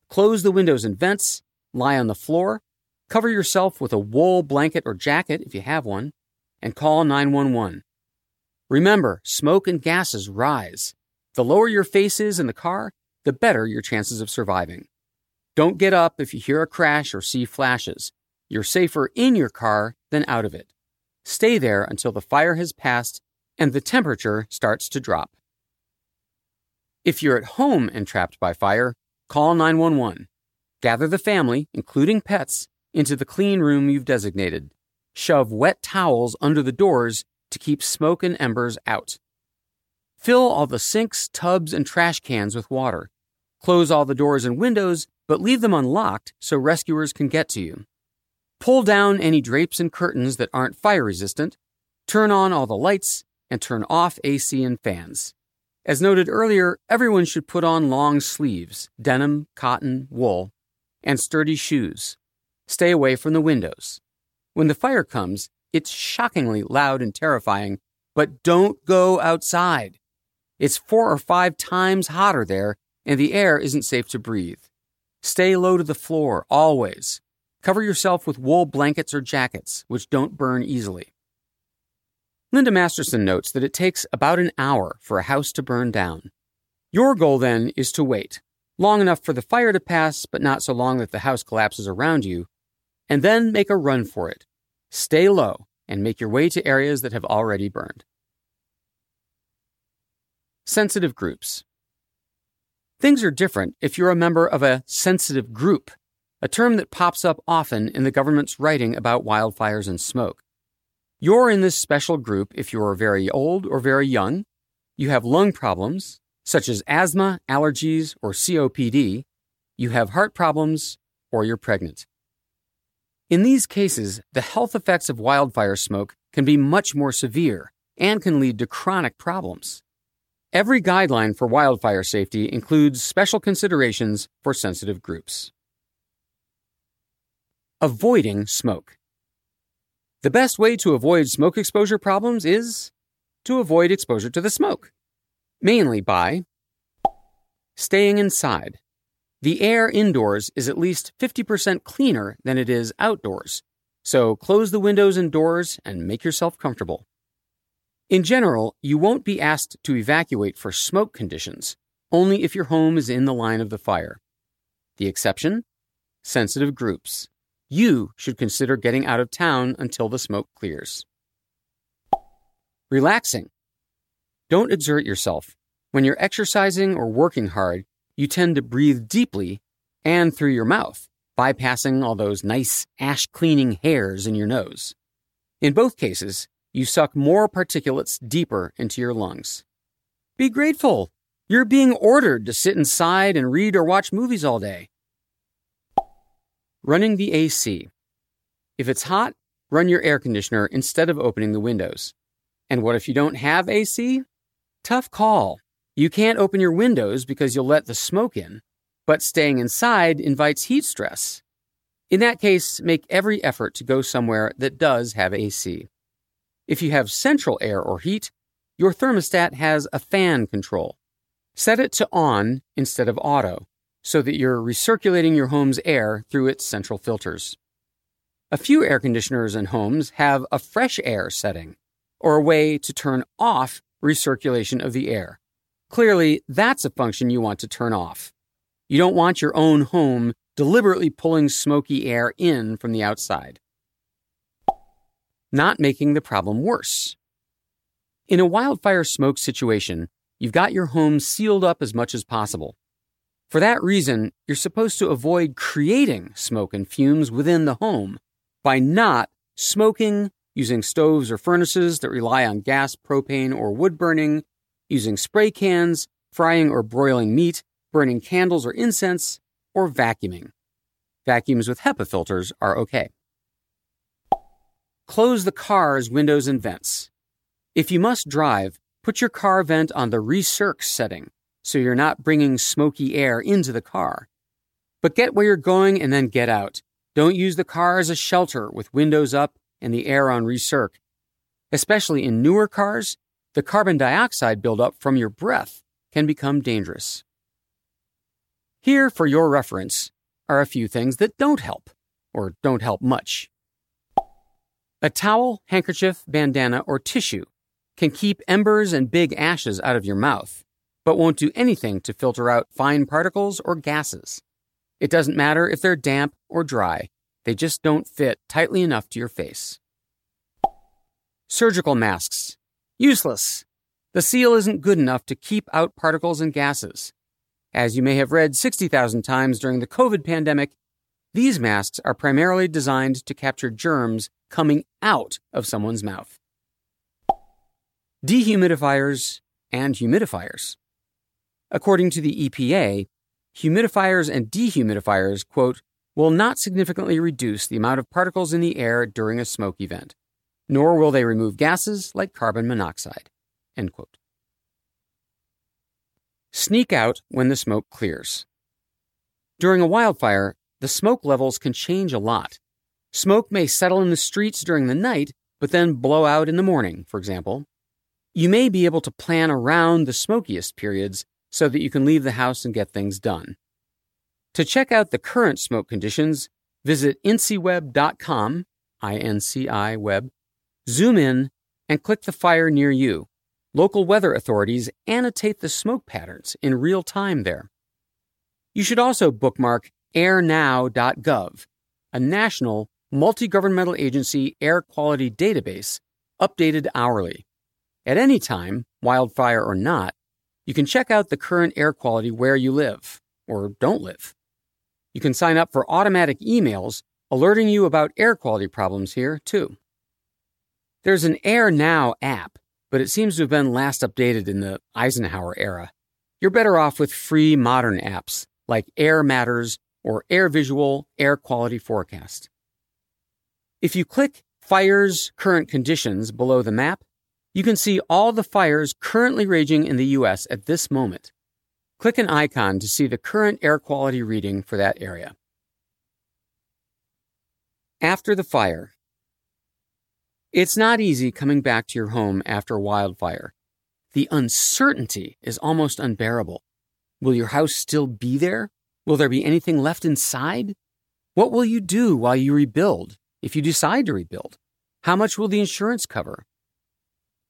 Close the windows and vents, lie on the floor, cover yourself with a wool blanket or jacket if you have one, and call 911. Remember, smoke and gases rise. The lower your face is in the car, the better your chances of surviving. Don't get up if you hear a crash or see flashes. You're safer in your car than out of it. Stay there until the fire has passed and the temperature starts to drop. If you're at home and trapped by fire, call 911. Gather the family, including pets, into the clean room you've designated. Shove wet towels under the doors to keep smoke and embers out. Fill all the sinks, tubs, and trash cans with water. Close all the doors and windows, but leave them unlocked so rescuers can get to you. Pull down any drapes and curtains that aren't fire resistant. Turn on all the lights and turn off AC and fans. As noted earlier, everyone should put on long sleeves, denim, cotton, wool, and sturdy shoes. Stay away from the windows. When the fire comes, it's shockingly loud and terrifying, but don't go outside. It's four or five times hotter there, and the air isn't safe to breathe. Stay low to the floor, always. Cover yourself with wool blankets or jackets, which don't burn easily. Linda Masterson notes that it takes about an hour for a house to burn down. Your goal then is to wait, long enough for the fire to pass, but not so long that the house collapses around you, and then make a run for it, Stay low and make your way to areas that have already burned. Sensitive groups. Things are different if you're a member of a sensitive group, a term that pops up often in the government's writing about wildfires and smoke. You're in this special group if you're very old or very young, you have lung problems, such as asthma, allergies, or COPD, you have heart problems, or you're pregnant. In these cases, the health effects of wildfire smoke can be much more severe and can lead to chronic problems. Every guideline for wildfire safety includes special considerations for sensitive groups. Avoiding smoke. The best way to avoid smoke exposure problems is to avoid exposure to the smoke, mainly by staying inside, the air indoors is at least 50% cleaner than it is outdoors, so close the windows and doors and make yourself comfortable. In general, you won't be asked to evacuate for smoke conditions, only if your home is in the line of the fire. The exception? Sensitive groups. You should consider getting out of town until the smoke clears. Relaxing. Don't exert yourself. When you're exercising or working hard, you tend to breathe deeply and through your mouth, bypassing all those nice ash cleaning hairs in your nose. In both cases, you suck more particulates deeper into your lungs. Be grateful. You're being ordered to sit inside and read or watch movies all day. Running the AC. If it's hot, run your air conditioner instead of opening the windows. And what if you don't have AC? Tough call. You can't open your windows because you'll let the smoke in, but staying inside invites heat stress. In that case, make every effort to go somewhere that does have AC. If you have central air or heat, your thermostat has a fan control. Set it to on instead of auto so that you're recirculating your home's air through its central filters. A few air conditioners and homes have a fresh air setting, or a way to turn off recirculation of the air. Clearly, that's a function you want to turn off. You don't want your own home deliberately pulling smoky air in from the outside. Not making the problem worse. In a wildfire smoke situation, you've got your home sealed up as much as possible. For that reason, you're supposed to avoid creating smoke and fumes within the home by not smoking, using stoves or furnaces that rely on gas, propane, or wood burning, using spray cans, frying or broiling meat, burning candles or incense, or vacuuming. Vacuums with HEPA filters are okay. Close the car's windows and vents. If you must drive, put your car vent on the recirc setting so you're not bringing smoky air into the car. But get where you're going and then get out. Don't use the car as a shelter with windows up and the air on recirc. Especially in newer cars, the carbon dioxide buildup from your breath can become dangerous. Here, for your reference, are a few things that don't help, or don't help much. A towel, handkerchief, bandana, or tissue can keep embers and big ashes out of your mouth, but won't do anything to filter out fine particles or gases. It doesn't matter if they're damp or dry, they just don't fit tightly enough to your face. Surgical masks. Useless. The seal isn't good enough to keep out particles and gases. As you may have read 60,000 times during the COVID pandemic, these masks are primarily designed to capture germs coming out of someone's mouth. Dehumidifiers and humidifiers. According to the EPA, humidifiers and dehumidifiers, quote, will not significantly reduce the amount of particles in the air during a smoke event, nor will they remove gases like carbon monoxide. End quote. Sneak out when the smoke clears. During a wildfire, the smoke levels can change a lot. Smoke may settle in the streets during the night, but then blow out in the morning, for example. You may be able to plan around the smokiest periods so that you can leave the house and get things done. To check out the current smoke conditions, visit inciweb.com, I-N-C-I web, zoom in, and click the fire near you. Local weather authorities annotate the smoke patterns in real time there. You should also bookmark airnow.gov, a national, multi governmental agency air quality database updated hourly. At any time, wildfire or not, you can check out the current air quality where you live or don't live. You can sign up for automatic emails alerting you about air quality problems here, too. There's an Air Now app, but it seems to have been last updated in the Eisenhower era. You're better off with free modern apps like Air Matters or Air Visual Air Quality Forecast. If you click Fires Current Conditions below the map, you can see all the fires currently raging in the U.S. at this moment. Click an icon to see the current air quality reading for that area. After the fire. It's not easy coming back to your home after a wildfire. The uncertainty is almost unbearable. Will your house still be there? Will there be anything left inside? What will you do while you rebuild, if you decide to rebuild? How much will the insurance cover?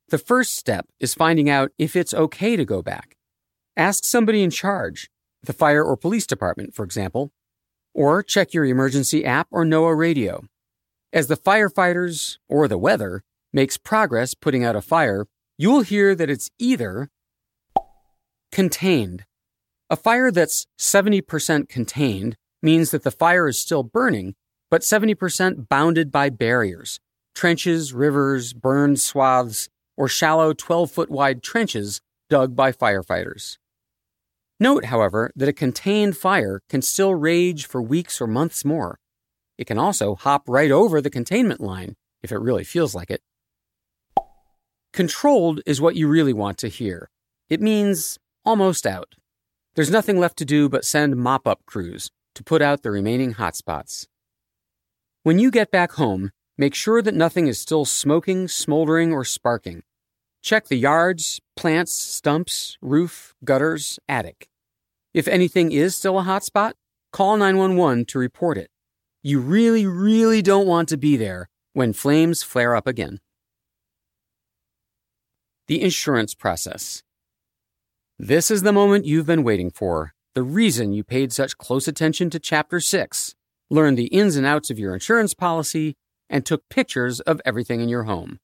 The first step is finding out if it's okay to go back. Ask somebody in charge, the fire or police department, for example, or check your emergency app or NOAA radio. As the firefighters or the weather makes progress putting out a fire, you will hear that it's either contained. A fire that's 70% contained means that the fire is still burning, but 70% bounded by barriers, trenches, rivers, burned swaths, or shallow 12 foot wide trenches dug by firefighters. Note, however, that a contained fire can still rage for weeks or months more. It can also hop right over the containment line if it really feels like it. Controlled is what you really want to hear. It means almost out. There's nothing left to do but send mop up crews to put out the remaining hotspots. When you get back home, make sure that nothing is still smoking, smoldering, or sparking. Check the yards, plants, stumps, roof, gutters, attic. If anything is still a hot spot, call 911 to report it. You really, really don't want to be there when flames flare up again. The insurance process. This is the moment you've been waiting for, the reason you paid such close attention to Chapter 6, learned the ins and outs of your insurance policy, and took pictures of everything in your home.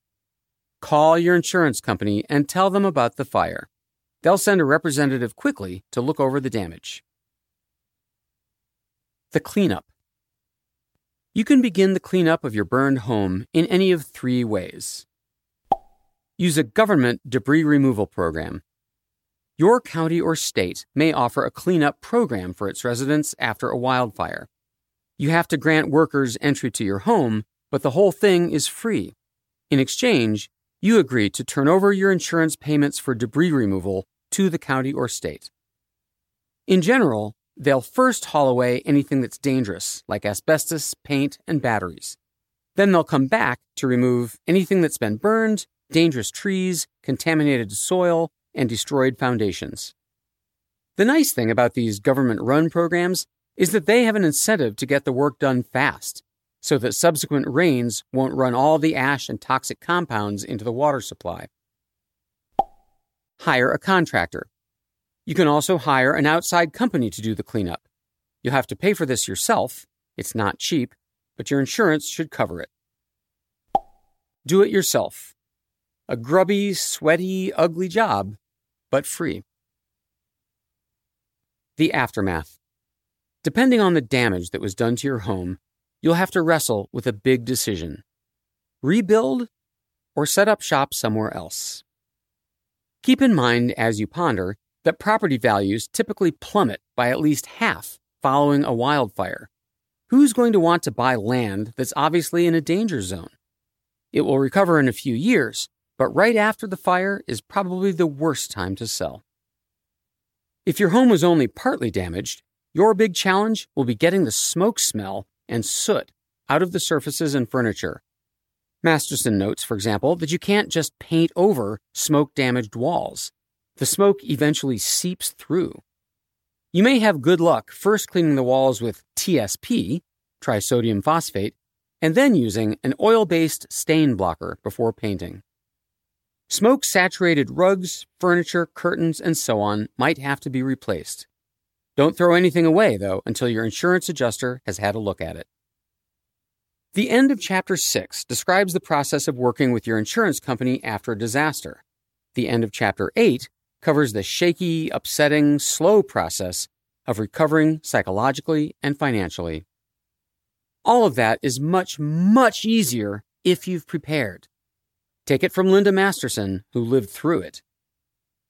Call your insurance company and tell them about the fire. They'll send a representative quickly to look over the damage. The cleanup. You can begin the cleanup of your burned home in any of three ways. Use a government debris removal program. Your county or state may offer a cleanup program for its residents after a wildfire. You have to grant workers entry to your home, but the whole thing is free. In exchange, you agree to turn over your insurance payments for debris removal to the county or state. In general, they'll first haul away anything that's dangerous, like asbestos, paint, and batteries. Then they'll come back to remove anything that's been burned, dangerous trees, contaminated soil, and destroyed foundations. The nice thing about these government run programs is that they have an incentive to get the work done fast so that subsequent rains won't run all the ash and toxic compounds into the water supply. Hire a contractor. You can also hire an outside company to do the cleanup. You'll have to pay for this yourself. It's not cheap, but your insurance should cover it. Do it yourself. A grubby, sweaty, ugly job, but free. The aftermath. Depending on the damage that was done to your home, you'll have to wrestle with a big decision rebuild or set up shop somewhere else. Keep in mind as you ponder that property values typically plummet by at least half following a wildfire. Who's going to want to buy land that's obviously in a danger zone? It will recover in a few years, but right after the fire is probably the worst time to sell. If your home was only partly damaged, your big challenge will be getting the smoke smell and soot out of the surfaces and furniture. Masterson notes, for example, that you can't just paint over smoke damaged walls. The smoke eventually seeps through. You may have good luck first cleaning the walls with TSP, trisodium phosphate, and then using an oil based stain blocker before painting. Smoke saturated rugs, furniture, curtains, and so on might have to be replaced. Don't throw anything away, though, until your insurance adjuster has had a look at it. The end of Chapter 6 describes the process of working with your insurance company after a disaster. The end of Chapter 8 covers the shaky, upsetting, slow process of recovering psychologically and financially. All of that is much, much easier if you've prepared. Take it from Linda Masterson, who lived through it.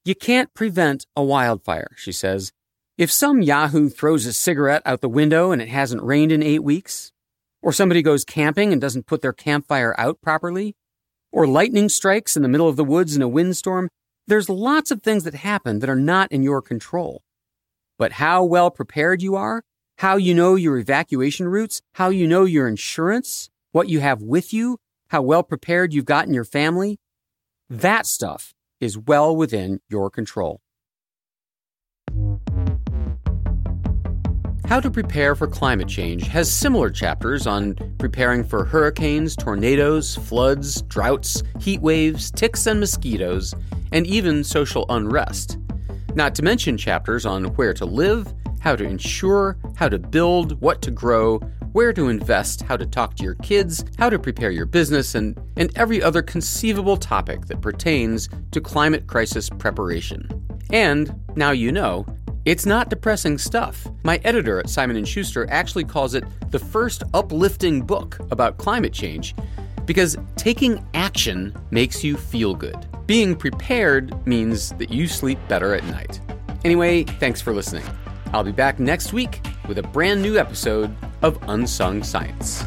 You can't prevent a wildfire, she says, if some Yahoo throws a cigarette out the window and it hasn't rained in eight weeks, or somebody goes camping and doesn't put their campfire out properly, or lightning strikes in the middle of the woods in a windstorm, there's lots of things that happen that are not in your control. But how well prepared you are, how you know your evacuation routes, how you know your insurance, what you have with you, how well prepared you've gotten your family, that stuff is well within your control. How to Prepare for Climate Change has similar chapters on preparing for hurricanes, tornadoes, floods, droughts, heat waves, ticks and mosquitoes, and even social unrest. Not to mention chapters on where to live, how to insure, how to build, what to grow, where to invest, how to talk to your kids, how to prepare your business, and, and every other conceivable topic that pertains to climate crisis preparation. And now you know it's not depressing stuff. My editor at Simon & Schuster actually calls it the first uplifting book about climate change because taking action makes you feel good. Being prepared means that you sleep better at night. Anyway, thanks for listening. I'll be back next week with a brand new episode of Unsung Science.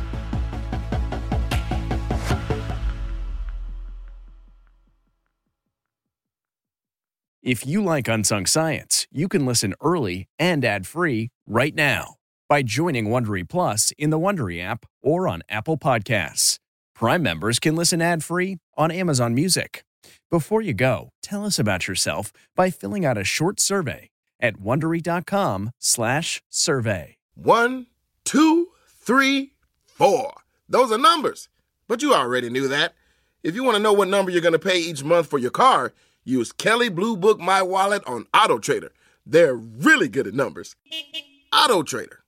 If you like Unsung Science, you can listen early and ad-free right now by joining Wondery Plus in the Wondery app or on Apple Podcasts. Prime members can listen ad-free on Amazon Music. Before you go, tell us about yourself by filling out a short survey at wondery.com/survey. One, two three, four. Those are numbers. But you already knew that. If you want to know what number you're going to pay each month for your car, use Kelley Blue Book My Wallet on Auto Trader. They're really good at numbers. Auto Trader.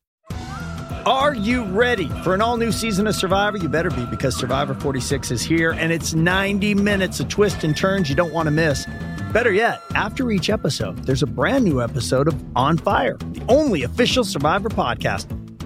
Are you ready for an all new season of Survivor? You better be because Survivor 46 is here and it's 90 minutes of twists and turns you don't want to miss. Better yet, after each episode, there's a brand new episode of On Fire, the only official Survivor podcast.